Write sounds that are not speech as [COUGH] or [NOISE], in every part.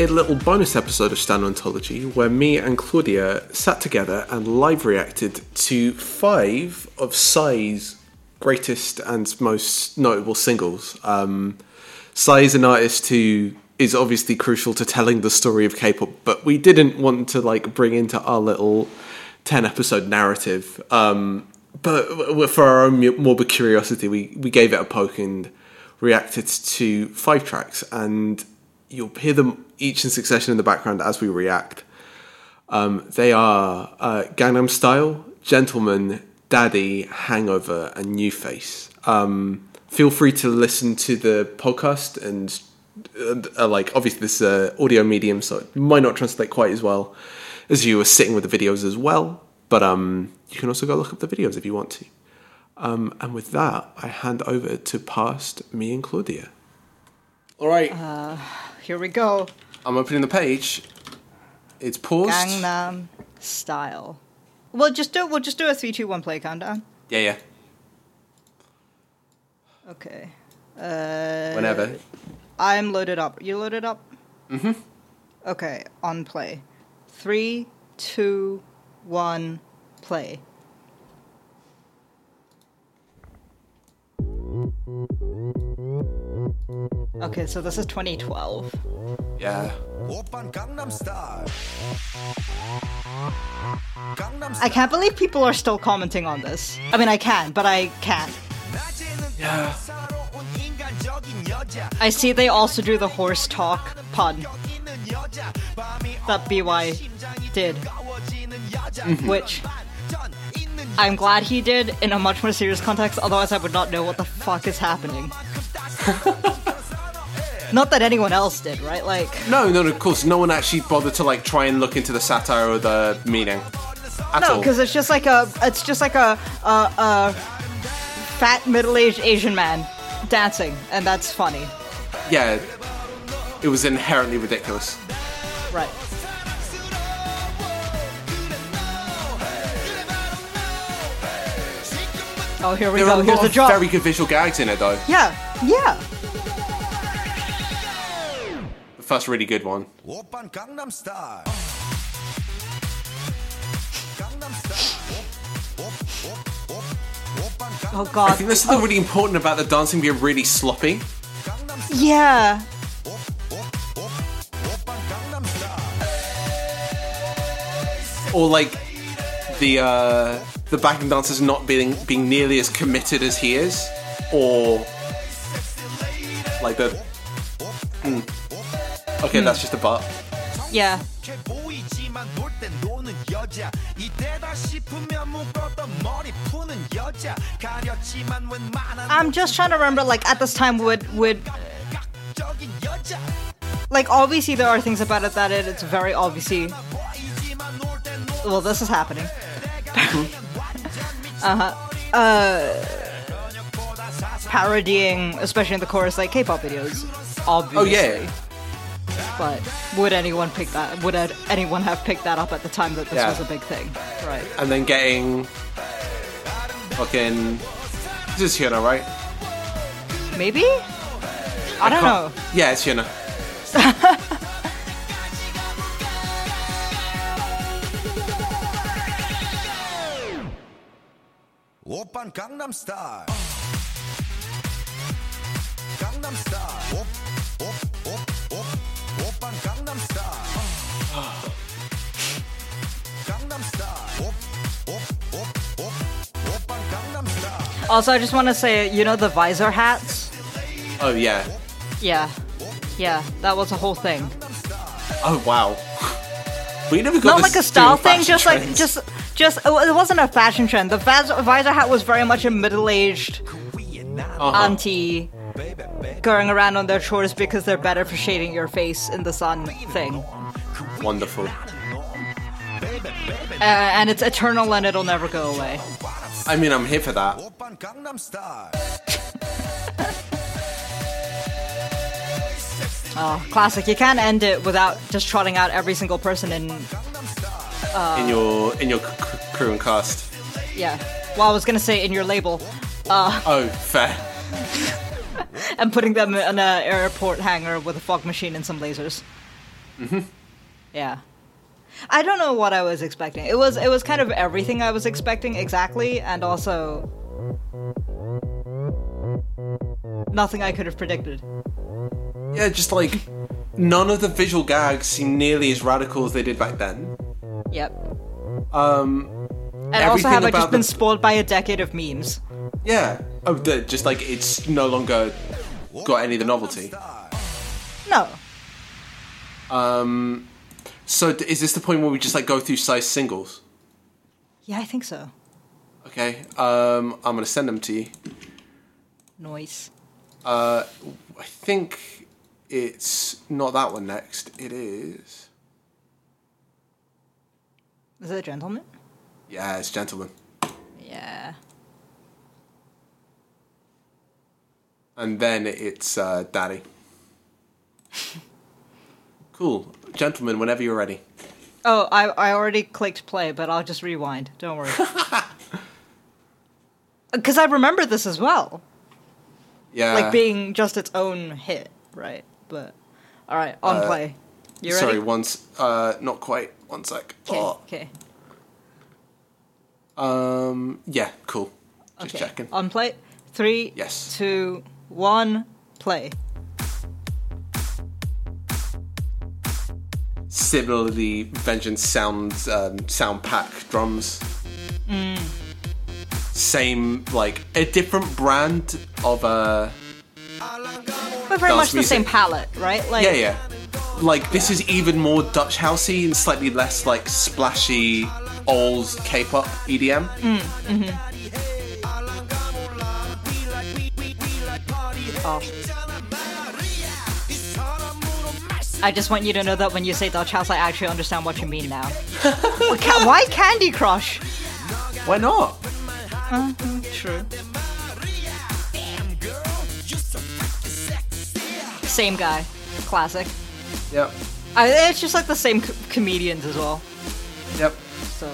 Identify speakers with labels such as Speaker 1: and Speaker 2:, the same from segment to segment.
Speaker 1: a little bonus episode of Stand Ontology where me and Claudia sat together and live reacted to five of Psy's greatest and most notable singles. Um, is an artist who is obviously crucial to telling the story of K-pop, but we didn't want to like bring into our little ten episode narrative. Um, but for our own morbid curiosity, we we gave it a poke and reacted to five tracks, and you'll hear them each in succession in the background as we react. Um, they are uh, Gangnam Style, Gentleman, Daddy, Hangover, and New Face. Um, feel free to listen to the podcast and uh, like obviously this is uh, audio medium, so it might not translate quite as well as you were sitting with the videos as well. But um, you can also go look up the videos if you want to. Um, and with that, I hand over to past me and Claudia. All right.
Speaker 2: Uh, here we go.
Speaker 1: I'm opening the page. It's paused.
Speaker 2: Gangnam Style. We'll just do we'll just do a three, two, one play countdown.
Speaker 1: Yeah, yeah.
Speaker 2: Okay. Uh,
Speaker 1: Whenever.
Speaker 2: I'm loaded up. You loaded up?
Speaker 1: Mm-hmm.
Speaker 2: Okay, on play. Three, two, one, play. Okay, so this is 2012.
Speaker 1: Yeah.
Speaker 2: I can't believe people are still commenting on this. I mean, I can, but I can't.
Speaker 1: Yeah.
Speaker 2: I see they also do the horse talk pun that BY did,
Speaker 1: Mm-hmm.
Speaker 2: which I'm glad he did in a much more serious context, otherwise, I would not know what the fuck is happening. [LAUGHS] not that anyone else did, right? Like,
Speaker 1: No, no, of course, no one actually bothered to like try and look into the satire or the meaning at
Speaker 2: no, because it's just like a, it's just like a, a, a fat middle-aged Asian man dancing, and that's funny,
Speaker 1: Yeah, it was inherently ridiculous.
Speaker 2: right? Oh, here we
Speaker 1: There
Speaker 2: go.
Speaker 1: are
Speaker 2: Here's the drop.
Speaker 1: very good visual gags in it, though.
Speaker 2: Yeah, yeah
Speaker 1: first really good one.
Speaker 2: Oh god.
Speaker 1: I think there's something really important about the dancing being really sloppy.
Speaker 2: Yeah.
Speaker 1: Or like the uh, the backing dancers not being being nearly as committed as he is, or like the mm, Okay, that's just a bot.
Speaker 2: Yeah. I'm just trying to remember, like at this time, would would like obviously there are things about it that it, it's very obviously. Well, this is happening. [LAUGHS] uh huh. Uh, parodying, especially in the chorus, like K-pop videos. Obviously.
Speaker 1: Oh yeah
Speaker 2: but would anyone pick that? Would anyone have picked that up at the time that this
Speaker 1: yeah.
Speaker 2: was a big thing? Right.
Speaker 1: And then getting fucking this is Hyuna, right?
Speaker 2: Maybe. I, I don't know.
Speaker 1: Yeah, it's Hyuna. [LAUGHS]
Speaker 3: Open Gangnam Style. Gangnam Style.
Speaker 2: Also I just want to say, you know the visor hats?
Speaker 1: Oh yeah.
Speaker 2: Yeah. Yeah, that was a whole thing.
Speaker 1: Oh wow. We never got
Speaker 2: Not like a style thing,
Speaker 1: fashion
Speaker 2: just like just just it wasn't a fashion trend. The vis- visor hat was very much a middle-aged
Speaker 1: Uh-huh.
Speaker 2: auntie going around on their chores because they're better for shading your face in the sun thing.
Speaker 1: Wonderful.
Speaker 2: Uh, and it's eternal and it'll never go away.
Speaker 1: I mean, I'm here for that. [LAUGHS]
Speaker 2: oh, classic. You can't end it without just trotting out every single person in uh,
Speaker 1: in your in your c- c- crew and cast.
Speaker 2: Yeah. Well, I was gonna say in your label.
Speaker 1: Uh, oh, fair. [LAUGHS]
Speaker 2: and putting them in an airport hangar with a fog machine and some lasers. Mm-hmm. Yeah. I don't know what I was expecting. It was it was kind of everything I was expecting exactly, and also nothing I could have predicted.
Speaker 1: Yeah, just like none of the visual gags seem nearly as radical as they did back then.
Speaker 2: Yep.
Speaker 1: Um,
Speaker 2: And also have I just been spoiled by a decade of memes?
Speaker 1: yeah. Oh, just like it's no longer got any of the novelty.
Speaker 2: No.
Speaker 1: Um, so d- is this the point where we just like go through Psy's singles?
Speaker 2: Yeah, I think so.
Speaker 1: Okay. Um, I'm gonna send them to you.
Speaker 2: Noise.
Speaker 1: Uh, I think it's not that one next. It is.
Speaker 2: Is it a gentleman?
Speaker 1: Yeah, it's gentleman.
Speaker 2: Yeah.
Speaker 1: And then it's uh, daddy. [LAUGHS] cool, gentlemen. Whenever you're ready.
Speaker 2: Oh, I I already clicked play, but I'll just rewind. Don't worry. [LAUGHS] Because I remember this as well,
Speaker 1: Yeah.
Speaker 2: like being just its own hit, right? But all right, on
Speaker 1: Uh,
Speaker 2: play. You ready?
Speaker 1: Sorry, once. Uh, not quite. One sec.
Speaker 2: Okay.
Speaker 1: Oh, um. Yeah. Cool. Just
Speaker 2: Okay.
Speaker 1: checking.
Speaker 2: On play. Three.
Speaker 1: Yes.
Speaker 2: Two. One. Play.
Speaker 1: Similarly, Vengeance sounds um, sound pack drums.
Speaker 2: Mm.
Speaker 1: Same, like a different brand of uh
Speaker 2: But very much the same palette, right? Like.
Speaker 1: yeah yeah. Like this is even more Dutch housey and slightly less like splashy old K-pop EDM.
Speaker 2: Oh. I just want you to know that when you say Dutch House, I actually understand what you mean now. [LAUGHS] Ca- Why Candy Crush?
Speaker 1: Why not? Mm-hmm.
Speaker 2: True. Same guy. Classic.
Speaker 1: Yep.
Speaker 2: I, it's just like the same co- comedians as well.
Speaker 1: Yep.
Speaker 2: So.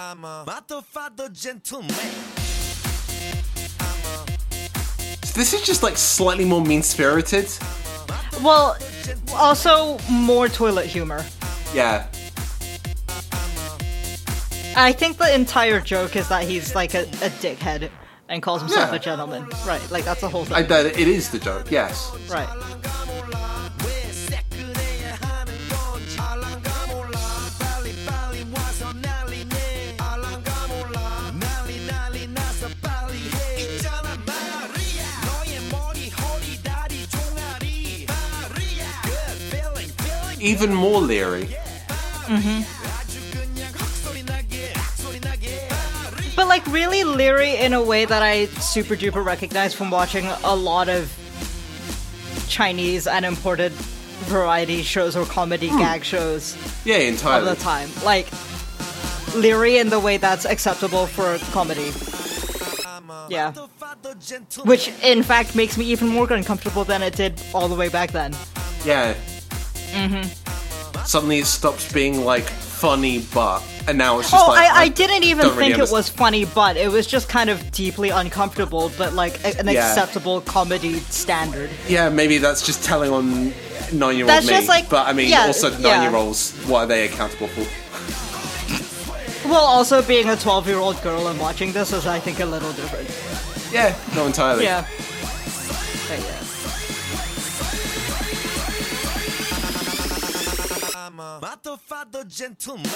Speaker 3: I'm a motherfucker gentleman.
Speaker 1: This is just like slightly more mean-spirited.
Speaker 2: Well, also more toilet humor.
Speaker 1: Yeah.
Speaker 2: I think the entire joke is that he's like a, a dickhead and calls himself
Speaker 1: Yeah.
Speaker 2: a gentleman. Right, like that's the whole thing.
Speaker 1: I, that it is the joke. Yes.
Speaker 2: right.
Speaker 1: even more leery.
Speaker 3: Mm-hmm.
Speaker 2: But like really leery in a way that I super duper recognize from watching a lot of Chinese and imported variety shows or comedy mm. gag shows.
Speaker 1: Yeah, entirely.
Speaker 2: All the time, like leery in the way that's acceptable for comedy. Yeah. Which, in fact, makes me even more uncomfortable than it did all the way back then.
Speaker 1: Yeah, Mm-hmm. Suddenly it stops being like funny, but and now it's just
Speaker 2: Oh,
Speaker 1: like
Speaker 2: I, I didn't even
Speaker 1: really
Speaker 2: think it
Speaker 1: understand.
Speaker 2: was funny, but it was just kind of deeply uncomfortable, but like an
Speaker 1: Yeah.
Speaker 2: acceptable comedy standard.
Speaker 1: Yeah, maybe that's just telling on nine-year-old
Speaker 2: That's
Speaker 1: me.
Speaker 2: just like-
Speaker 1: but I mean,
Speaker 2: yeah,
Speaker 1: also nine-year-olds. What are they accountable for?
Speaker 2: Well, also being a 12 year old girl and watching this is, I think, a little different.
Speaker 1: Yeah, no, entirely.
Speaker 2: Yeah.
Speaker 3: A motherfucker gentleman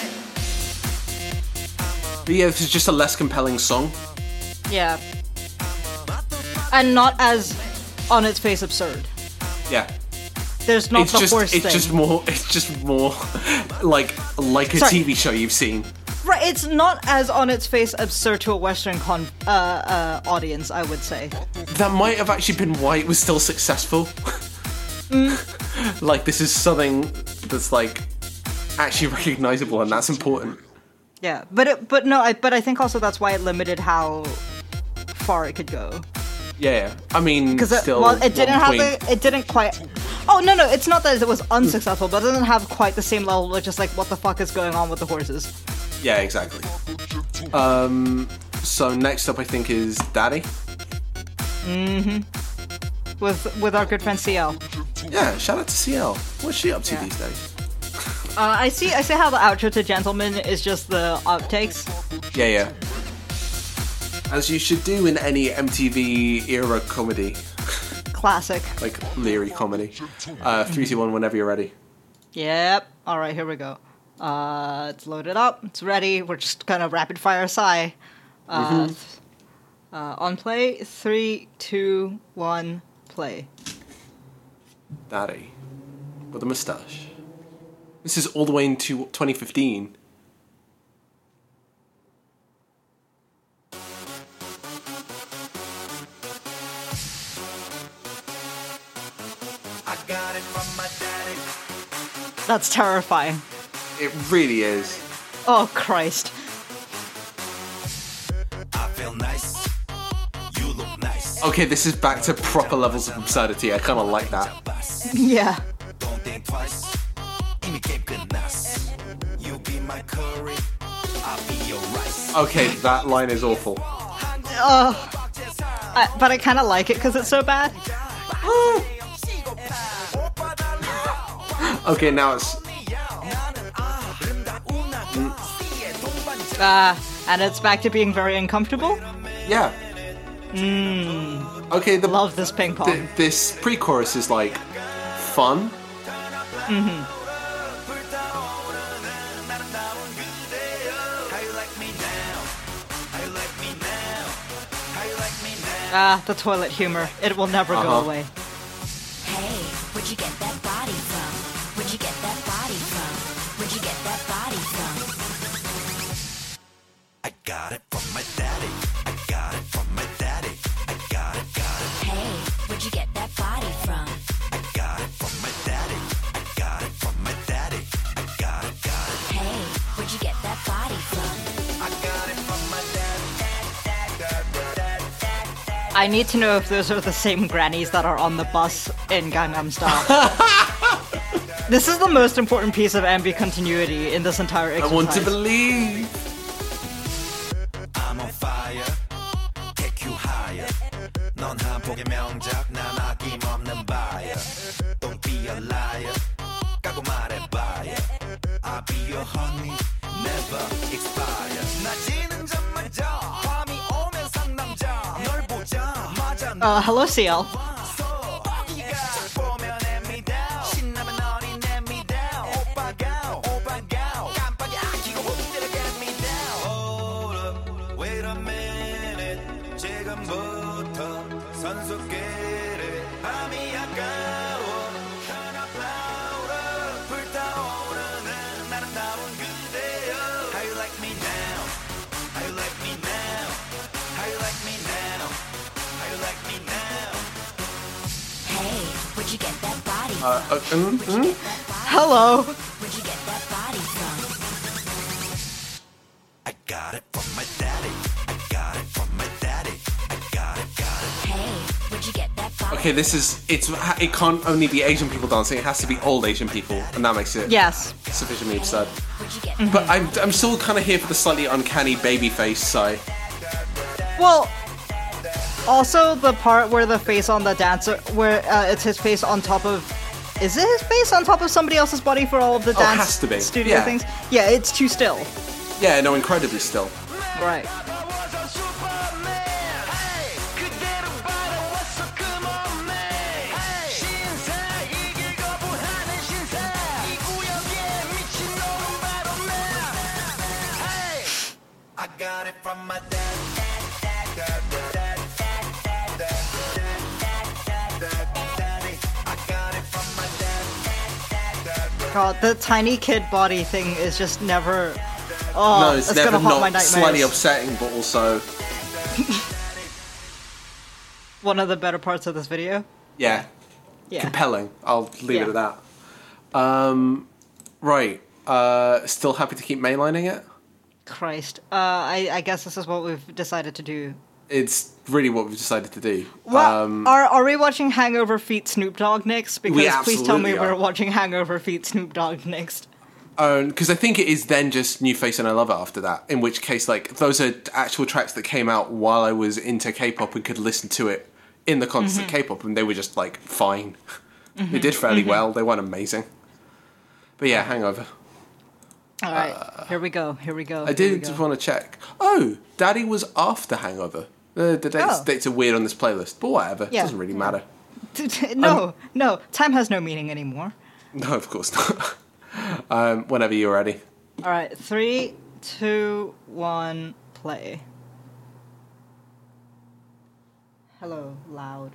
Speaker 1: But yeah, this is just a less compelling song.
Speaker 2: Yeah. And not as on its face absurd.
Speaker 1: Yeah.
Speaker 2: There's not
Speaker 1: it's
Speaker 2: the
Speaker 1: just
Speaker 2: horse
Speaker 1: it's
Speaker 2: thing.
Speaker 1: just more it's just more [LAUGHS] like like a
Speaker 2: Sorry.
Speaker 1: TV show you've seen.
Speaker 2: Right, it's not as on its face absurd to a Western con- uh, uh, audience, I would say.
Speaker 1: That might have actually been why it was still successful.
Speaker 2: Mm. [LAUGHS]
Speaker 1: like this is something that's like actually [LAUGHS] recognizable and that's important.
Speaker 2: Yeah, but it, but no, I, but I think also that's why it limited how far it could go
Speaker 1: Yeah, yeah. I mean,
Speaker 2: because it,
Speaker 1: still
Speaker 2: well, it didn't have the, it didn't quite. Oh no, no, it's not that it was unsuccessful, but it doesn't have quite the same level of just like what the fuck is going on with the horses.
Speaker 1: Yeah, exactly. Um, so next up, I think is Daddy. Mm-hmm.
Speaker 2: With with our good friend CL.
Speaker 1: Yeah, shout out to CL. What's she up to
Speaker 2: Yeah.
Speaker 1: these days?
Speaker 2: Uh, I see. I see how the outro to Gentleman is just the outtakes.
Speaker 1: Yeah, yeah. As you should do in any MTV era comedy,
Speaker 2: Classic. [LAUGHS]
Speaker 1: like Leary comedy. Uh, three, two, one. Whenever you're ready.
Speaker 2: Yep. All right, here we go. Uh, it's loaded up. It's ready. We're just gonna rapid fire Psy. Uh, uh, on play. Three, two, one, play.
Speaker 1: Daddy, with a moustache. This is all the way into 2015.
Speaker 3: I got it from my daddy.
Speaker 2: That's terrifying.
Speaker 1: It really is.
Speaker 2: Oh Christ.
Speaker 3: I feel nice. You look nice.
Speaker 1: Okay, this is back to proper levels of absurdity. I kind of like that. [LAUGHS]
Speaker 2: Yeah.
Speaker 3: You be my curry, I'll be your rice.
Speaker 1: Okay, that line is awful.
Speaker 2: Oh, I, but I kind of like it because it's so bad. [GASPS]
Speaker 1: okay, now it's.
Speaker 2: Ah, uh, and it's back to being very uncomfortable.
Speaker 1: Yeah. Hmm. Okay. The,
Speaker 2: Love this ping pong.
Speaker 1: Th- this pre-chorus is like fun.
Speaker 3: Mm-hmm.
Speaker 2: Ah, the toilet humor. It will never go
Speaker 1: Uh-huh.
Speaker 2: away.
Speaker 4: Hey, where'd you get that
Speaker 3: I
Speaker 2: need to know if those are the same grannies that are on the bus in Gangnam Style. [LAUGHS] this is the most important piece of MV continuity in this entire
Speaker 1: I
Speaker 2: exercise.
Speaker 1: want to believe.
Speaker 3: I'm on fire. Take you higher. 넌 한폭의 명작. 난 아낌없는 buyer. Don't be a liar. 까고 말해봐요. I'll be your honey. Never expire.
Speaker 2: Uh, hello, CL.
Speaker 1: Uh, uh, mm, mm.
Speaker 4: get that body?
Speaker 2: Hello.
Speaker 4: Where'd you get that body from?
Speaker 3: I got it from my daddy. I got it from my daddy. I got it, got it.
Speaker 4: Hey, where'd you get that body?
Speaker 1: Okay, this is it's it can't only be Asian people dancing. It has to be old Asian people, and that makes it
Speaker 2: Yes.
Speaker 1: sufficiently absurd.
Speaker 4: Where'd you
Speaker 1: But I'm I'm still kind of here for the slightly uncanny baby face side.
Speaker 2: Well, also the part where the face on the dancer, where uh, it's his face on top of. Is it his face on top of somebody else's body for all of the
Speaker 1: Oh,
Speaker 2: dance
Speaker 1: has to be.
Speaker 2: studio
Speaker 1: Yeah.
Speaker 2: things? Yeah, it's too still.
Speaker 1: Yeah, no, incredibly still.
Speaker 2: Right.
Speaker 3: I got it from my dad.
Speaker 2: God, the tiny kid body thing is just never. Oh,
Speaker 1: no, it's
Speaker 2: that's
Speaker 1: never
Speaker 2: gonna haunt my
Speaker 1: not slightly upsetting, but also [LAUGHS]
Speaker 2: One of the better parts of this video.
Speaker 1: yeah,
Speaker 2: Yeah.
Speaker 1: compelling. I'll leave
Speaker 2: Yeah.
Speaker 1: it at that. Um, right. Uh, still happy to keep mainlining it.
Speaker 2: Christ. Uh, I, I guess this is what we've decided to do.
Speaker 1: It's really what we've decided to do.
Speaker 2: Well,
Speaker 1: um,
Speaker 2: are are we watching Hangover Feet Snoop Dogg next? Because please tell me
Speaker 1: absolutely
Speaker 2: we're watching Hangover Feet Snoop Dogg next.
Speaker 1: because I think it is then just New Face and I Love It after that. In which case, like those are actual tracks that came out while I was into K-pop and could listen to it in the context
Speaker 2: Mm-hmm.
Speaker 1: of K-pop, and they were just like fine. [LAUGHS] They did fairly well. They weren't amazing. But yeah, Hangover.
Speaker 2: All right, here we go. Here we go.
Speaker 1: Uh, I did just want to check. Oh, Daddy was after Hangover. The, the dates,
Speaker 2: Oh.
Speaker 1: dates are weird on this playlist, but whatever.
Speaker 2: Yeah.
Speaker 1: It doesn't really matter. [LAUGHS]
Speaker 2: no, no, time has no meaning anymore.
Speaker 1: No, of course not. [LAUGHS] um, whenever you're ready.
Speaker 2: All right, three, two, one, play. Hello, loud.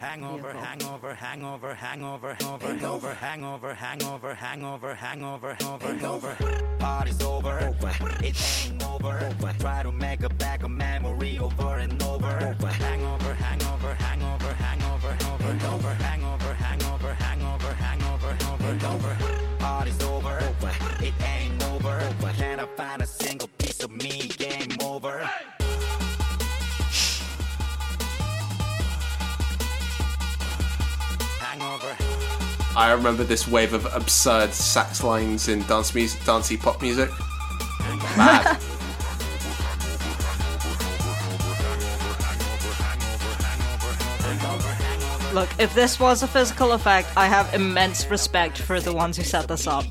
Speaker 3: Hangover,
Speaker 2: Vehicle.
Speaker 3: hangover, hangover, hangover, hangover, hangover, hangover, hangover, hangover, hangover, hangover. Party's over, it ain't over. Try to make a back a memory over and over. Hangover, hangover, hangover, hangover, hangover, hangover, hangover, hangover, hangover, hangover, hangover, hangover. Party's over, it ain't over. Can I find a single piece of me?
Speaker 1: I remember this wave of absurd sax lines in dance music, dancey pop music. Mad. [LAUGHS]
Speaker 2: Look, if this was a physical effect, I have immense respect for the ones who set this up.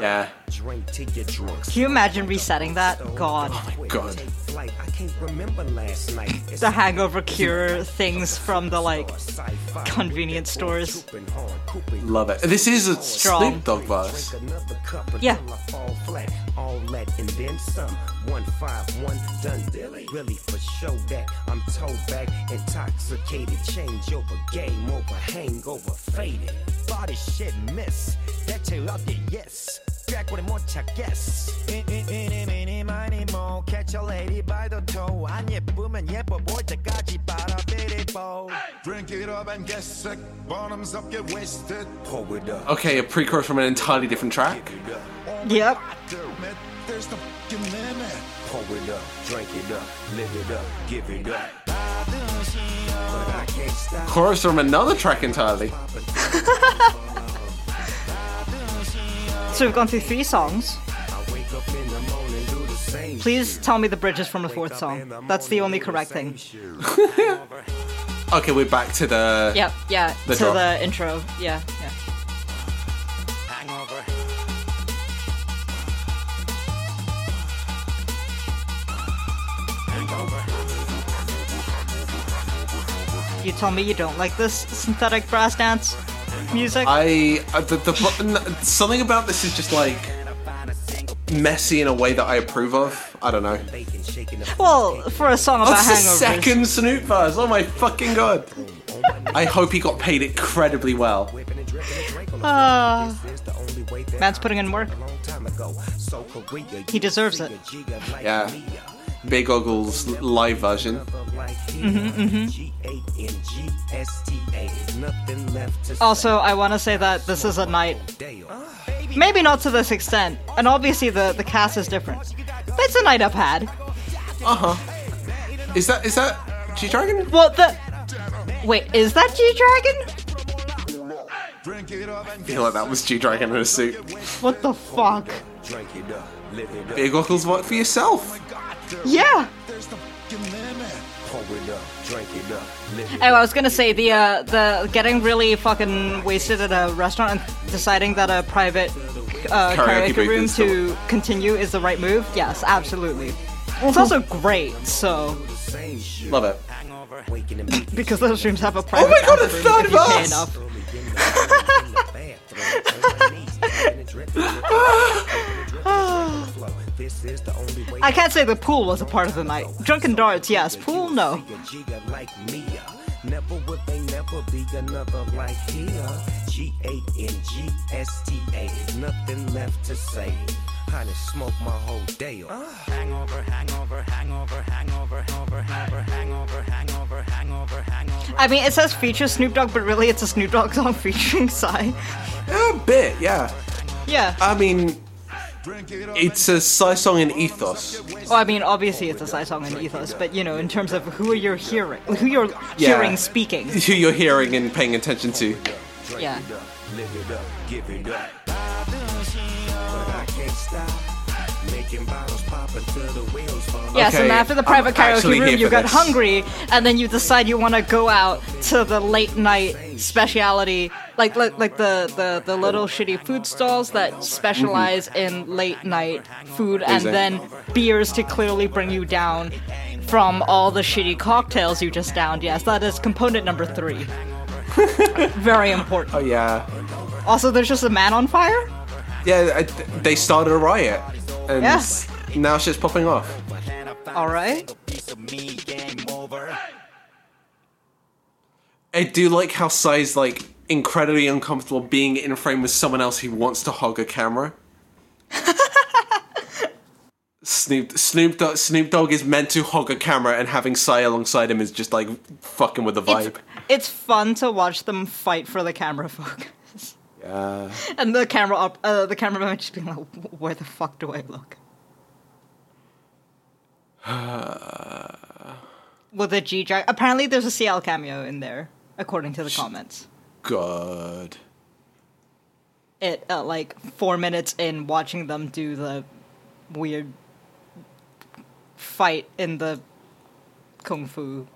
Speaker 1: Yeah.
Speaker 5: Drink till you're drunk.
Speaker 2: Can you imagine resetting that? God.
Speaker 1: Oh God.
Speaker 5: Take flight. I can't remember last night. [LAUGHS]
Speaker 2: The hangover cure things from the like convenience stores.
Speaker 5: Cooping hard, cooping
Speaker 1: Love it. This is a
Speaker 2: Strong.
Speaker 1: Snoop Dogg verse.
Speaker 5: Drink another cup until
Speaker 2: Yeah
Speaker 5: I fall flat. All that and then some. One five one done dilly. Really for show that I'm toe back, intoxicated. Change over, game over, hangover, faded. Body shit miss. 대체 어디 yes. 꾀꼬리 못 찾겠어. 이니미니 많이 뭐 catch a lady by the toe. 안 예쁘면 예뻐 보일 때까지 빨아들이고.
Speaker 6: Drink it up and get sick. Bottoms up, get wasted.
Speaker 5: Pour it up.
Speaker 1: Okay, a pre-chorus from an entirely different track.
Speaker 2: Yep.
Speaker 6: Admit there's the fucking limit.
Speaker 5: Pour it up, drink it up, live it up, give it up. But I can't stop.
Speaker 1: Chorus from another track entirely.
Speaker 2: So we've gone through three songs. Please tell me the bridge is from the fourth song. That's the only correct thing.
Speaker 1: Okay, we're back to the.
Speaker 2: Yep, yeah,
Speaker 1: The
Speaker 2: to
Speaker 1: drop.
Speaker 2: the intro. Yeah, yeah.
Speaker 3: Hangover. Hangover.
Speaker 2: You tell me you don't like this synthetic brass dance music?
Speaker 1: I uh, the, the something about this is just like messy in a way that I approve of. I don't know.
Speaker 5: bacon, shaking the
Speaker 2: well, for a song about
Speaker 1: That's the
Speaker 2: hangovers.
Speaker 1: second Snoop verse. Oh my fucking god! I hope he got paid incredibly well.
Speaker 5: whipping and dripping and drink on the
Speaker 2: Ah.
Speaker 5: floor. This is the only way that
Speaker 2: Man's putting in work.
Speaker 5: a long time ago. So Korea,
Speaker 2: He deserves it.
Speaker 1: Yeah. Big Oggle's live version.
Speaker 2: Mm-hmm,
Speaker 5: G-A-N-G-S-T-A. Nothing left to
Speaker 2: Also, I want to say that this is a night, maybe not to this extent, and obviously the, the cast is different. But it's a night I've had. Uh huh.
Speaker 1: Is that is that G Dragon?
Speaker 2: Well, the. Wait, is that G Dragon?
Speaker 6: Drink it up
Speaker 1: I feel like that was G Dragon in a suit.
Speaker 2: What the fuck?
Speaker 5: Drink it up, live it up,
Speaker 1: Big Oggle's work for yourself.
Speaker 2: Yeah!
Speaker 6: There's the fucking limit.
Speaker 5: pour it up, drink it up, live it
Speaker 2: Oh, I was gonna say the uh, the getting really fucking wasted at a restaurant and deciding that a private uh,
Speaker 1: Karaoke
Speaker 2: karaoke, room
Speaker 1: is
Speaker 2: to continue is the right move. Yes, absolutely. It's also great, so.
Speaker 1: Love it.
Speaker 3: Hangover.
Speaker 5: Waking and baking
Speaker 2: because those rooms have a private.
Speaker 1: Oh my God, a
Speaker 2: bathroom
Speaker 1: third
Speaker 2: if you
Speaker 1: verse!
Speaker 2: I can't say the pool was a part of the night. Drunken darts, yes. Pool, no.
Speaker 5: See a jigger like me. Never would they never be another like here. G A N G S T A. Nothing left to say. Smoked my whole day.
Speaker 3: Hangover, hangover, hangover, hangover, hangover, hangover, hangover, hangover, hangover, hangover.
Speaker 2: I mean, it says feature Snoop Dogg, but really it's a Snoop Dogg song [LAUGHS] featuring Psy.
Speaker 1: A bit, yeah.
Speaker 2: Yeah.
Speaker 1: I mean,
Speaker 6: Drink it up
Speaker 1: it's a Psy song in ethos.
Speaker 2: Well, I mean, obviously it's a Psy song in ethos, but you know, in terms of who are you're hearing, who you're
Speaker 1: Yeah.
Speaker 2: hearing speaking.
Speaker 1: Who you're hearing and paying attention to.
Speaker 2: Yeah.
Speaker 5: it up, live it up, give it up. But stop. Making bottles pop until the wheels
Speaker 2: Yes, and after the
Speaker 1: I'm
Speaker 2: private karaoke room, you got
Speaker 1: this.
Speaker 2: hungry, and then you decide you want to go out to the late night speciality, like like, like the, the, the little shitty food stalls that specialize mm-hmm. in late night food, and
Speaker 1: Amazing.
Speaker 2: then beers to clearly bring you down from all the shitty cocktails you just downed. Yes, that is component number three. [LAUGHS] Very important.
Speaker 1: Oh yeah,
Speaker 2: Also, there's just a man on fire.
Speaker 1: yeah. I, they started a riot, and
Speaker 2: Yes.
Speaker 1: now shit's popping off.
Speaker 2: All right.
Speaker 5: piece of me, game over.
Speaker 1: I do like how Psy's like incredibly uncomfortable being in frame with someone else who wants to hog a camera. [LAUGHS] Snoop Snoop Dogg, Snoop Dogg is meant to hog a camera, and having Psy alongside him is just like fucking with the
Speaker 2: It's,
Speaker 1: vibe.
Speaker 2: it's fun to watch them fight for the camera focus.
Speaker 1: Yeah.
Speaker 2: And the camera up, uh, the cameraman just being like, "Where the fuck do I look?" [SIGHS] With a G drag. Apparently, there's a CL cameo in there, according to the comments.
Speaker 1: God.
Speaker 2: It uh, like four minutes in, watching them do the weird fight in the kung fu,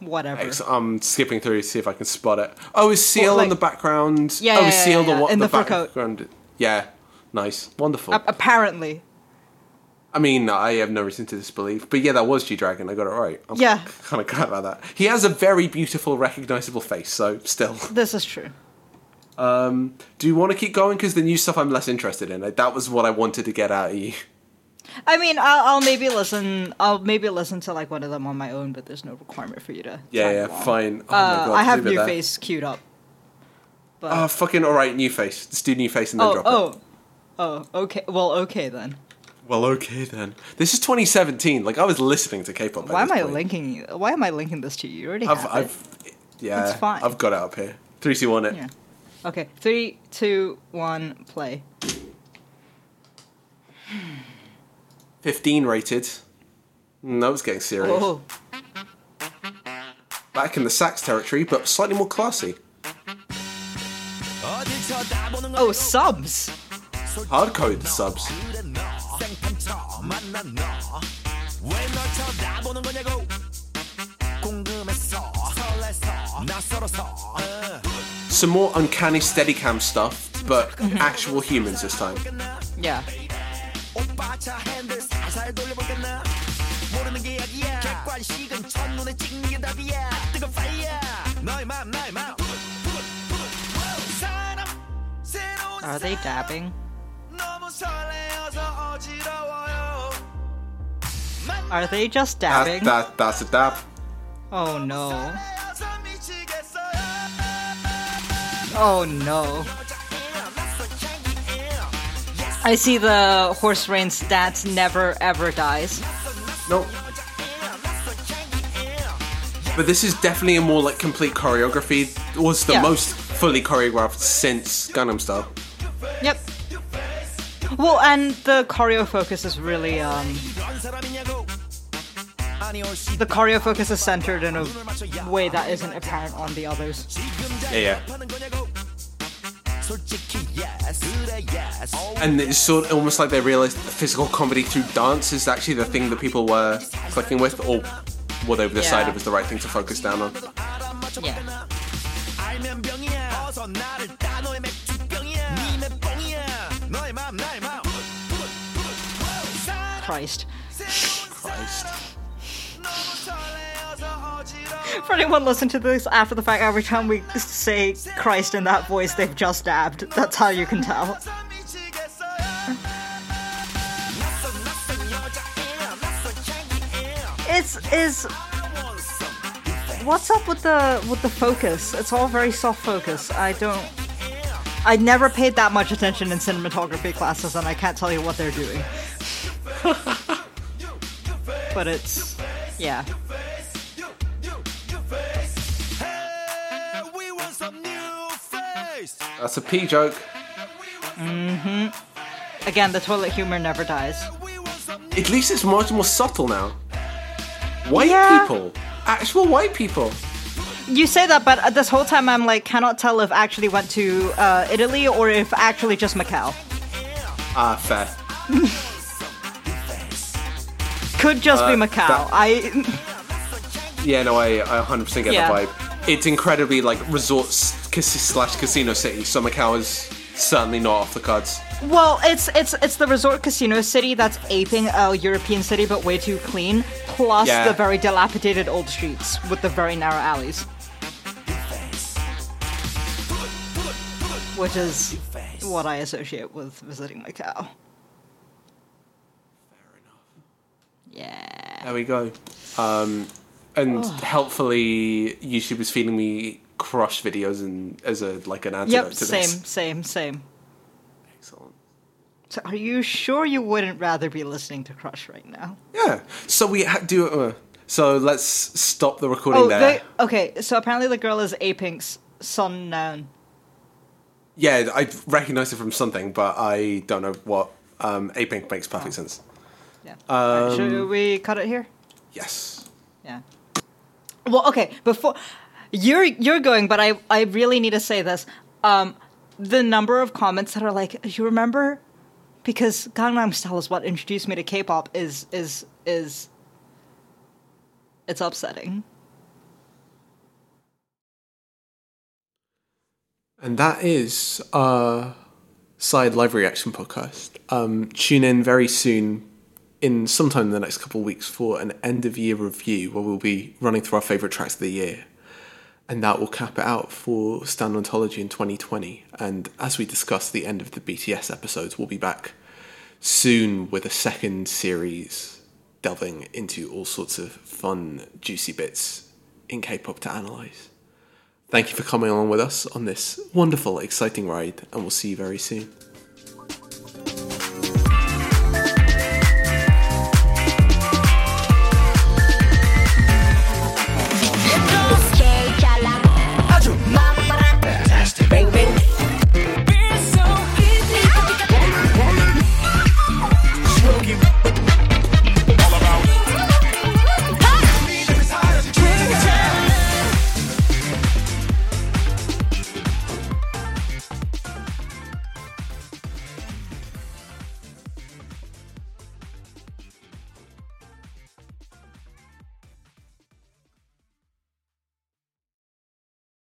Speaker 2: whatever.
Speaker 1: I'm skipping through to see if I can spot it. Oh, is CL
Speaker 2: Well,
Speaker 1: in the background?
Speaker 2: Yeah,
Speaker 1: oh,
Speaker 2: yeah,
Speaker 1: is
Speaker 2: yeah,
Speaker 1: CL
Speaker 2: yeah,
Speaker 1: the what?
Speaker 2: in the coat.
Speaker 1: background. Yeah, nice, wonderful.
Speaker 2: A- apparently,
Speaker 1: I mean, I have no reason to disbelieve, but yeah, that was G Dragon. I got it right. I'm
Speaker 2: Yeah. [LAUGHS]
Speaker 1: kind of glad about that. He has a very beautiful, recognizable face. So, still, [LAUGHS]
Speaker 2: this is true.
Speaker 1: do you want to keep going? Because the new stuff I'm less interested in. Like, that was what I wanted to get out of you.
Speaker 2: I mean, I'll, I'll maybe listen. I'll maybe listen to like one of them on my own, but there's no requirement for you to.
Speaker 1: Yeah, yeah,
Speaker 2: along.
Speaker 1: fine. Oh
Speaker 2: Uh,
Speaker 1: my god,
Speaker 2: I have new face queued up. But
Speaker 1: Oh, fucking all right, new face. Let's do new face and then
Speaker 2: oh,
Speaker 1: drop it.
Speaker 2: oh, oh, okay. Well, okay then.
Speaker 1: Well, okay then. This is 2017. Like I was listening to K-pop.
Speaker 2: Why am I
Speaker 1: point.
Speaker 2: linking? Why am I linking this to you? You already
Speaker 1: I've,
Speaker 2: have
Speaker 1: I've, it. Yeah,
Speaker 2: it's fine.
Speaker 1: I've got it up here. Three, two, one. It.
Speaker 2: Yeah. Okay. Three, two, one. Play.
Speaker 1: Fifteen rated. Mm, no, it's getting serious.
Speaker 2: Oh.
Speaker 1: Back in the sax territory, but slightly more classy.
Speaker 2: Oh, subs.
Speaker 1: Hardcoded subs.
Speaker 3: 생판처 만난 너왜널 쳐다보는 거냐고 궁금했어 설레서 낯설어서
Speaker 1: Some more uncanny Steadicam stuff, but actual humans this time.
Speaker 2: Yeah.
Speaker 3: 오빠 차 핸들 살살 돌려볼겠나 모르는 게 약이야 객관식은 첫눈에 찍는 게 답이야 뜨거 파이어 너의 맘 나의 맘 사람 새로운
Speaker 2: Are they dabbing? Are they just dabbing?
Speaker 1: That, that, that's a dab.
Speaker 2: Oh no. Oh no. I see the horse rain stats never ever dies.
Speaker 1: Nope. But this is definitely a more like complete choreography. It was the
Speaker 2: yeah.
Speaker 1: most fully choreographed since Gangnam Style.
Speaker 2: Yep. Well, and the choreo focus is really um, the choreo focus is centered in a way that isn't apparent on the others.
Speaker 1: Yeah, yeah. And it's sort of almost like they realized physical comedy through dance is actually the thing that people were clicking with or what they decided
Speaker 2: yeah.
Speaker 1: was the right thing to focus down on.
Speaker 2: Yeah. Christ.
Speaker 1: Christ.
Speaker 2: For anyone listening to this after the fact, every time we say Christ in that voice, they've just dabbed. That's how you can tell. It's is what's up with the with the focus? It's all very soft focus. I don't. I never paid that much attention in cinematography classes, and I can't tell you what they're doing. [LAUGHS] but it's yeah.
Speaker 3: Hey, we want some new face
Speaker 1: That's a P joke. Mm-hmm.
Speaker 2: Again, the toilet humor never dies.
Speaker 1: At least it's much more subtle now. White
Speaker 2: Yeah.
Speaker 1: people. Actual white people.
Speaker 2: You say that, but this whole time I'm like cannot tell if actually went to uh, Italy or if actually just Macau.
Speaker 1: Ah, fair. [LAUGHS]
Speaker 2: Could just be
Speaker 1: Uh,
Speaker 2: Macau.
Speaker 1: that-
Speaker 2: I [LAUGHS]
Speaker 1: Yeah, no, I, I 100% get
Speaker 2: Yeah.
Speaker 1: the vibe. It's incredibly like resort slash casino city, so Macau is certainly not off the cards.
Speaker 2: well, it's it's it's the resort casino city that's aping a European city, but way too clean. Plus
Speaker 1: Yeah.
Speaker 2: the very dilapidated old streets with the very narrow alleys, which is what I associate with visiting Macau. Yeah.
Speaker 1: There we go. Um, and helpfully, YouTube was feeding me crush videos and as a like an antidote
Speaker 2: Yep.
Speaker 1: to
Speaker 2: Same.
Speaker 1: this.
Speaker 2: Same. Same.
Speaker 1: Excellent.
Speaker 2: So are you sure you wouldn't rather be listening to Crush right now?
Speaker 1: Yeah. So we ha- do. Uh, so let's stop the recording
Speaker 2: Oh,
Speaker 1: there.
Speaker 2: they, okay. So apparently the girl is Apink's Son Naeun.
Speaker 1: Yeah, I recognize it from something, but I don't know what. Um, Apink makes
Speaker 2: Oh.
Speaker 1: perfect sense.
Speaker 2: Yeah. Alright, should
Speaker 1: Um,
Speaker 2: we cut it here?
Speaker 1: Yes.
Speaker 2: Yeah. Well, okay. Before you're you're going, but I I really need to say this. Um, the number of comments that are like, you remember, because Gangnam Style is what introduced me to K-pop is is is. It's upsetting.
Speaker 1: And that is our side live reaction podcast. Um, tune in very soon, in sometime in the next couple of weeks, for an end of year review where we'll be running through our favourite tracks of the year. And that will cap it out for Stand Ontology in 2020. And as we discussed the end of the BTS episodes, we'll be back soon with a second series delving into all sorts of fun, juicy bits in K pop to analyse. Thank you for coming along with us on this wonderful, exciting ride, and we'll see you very soon.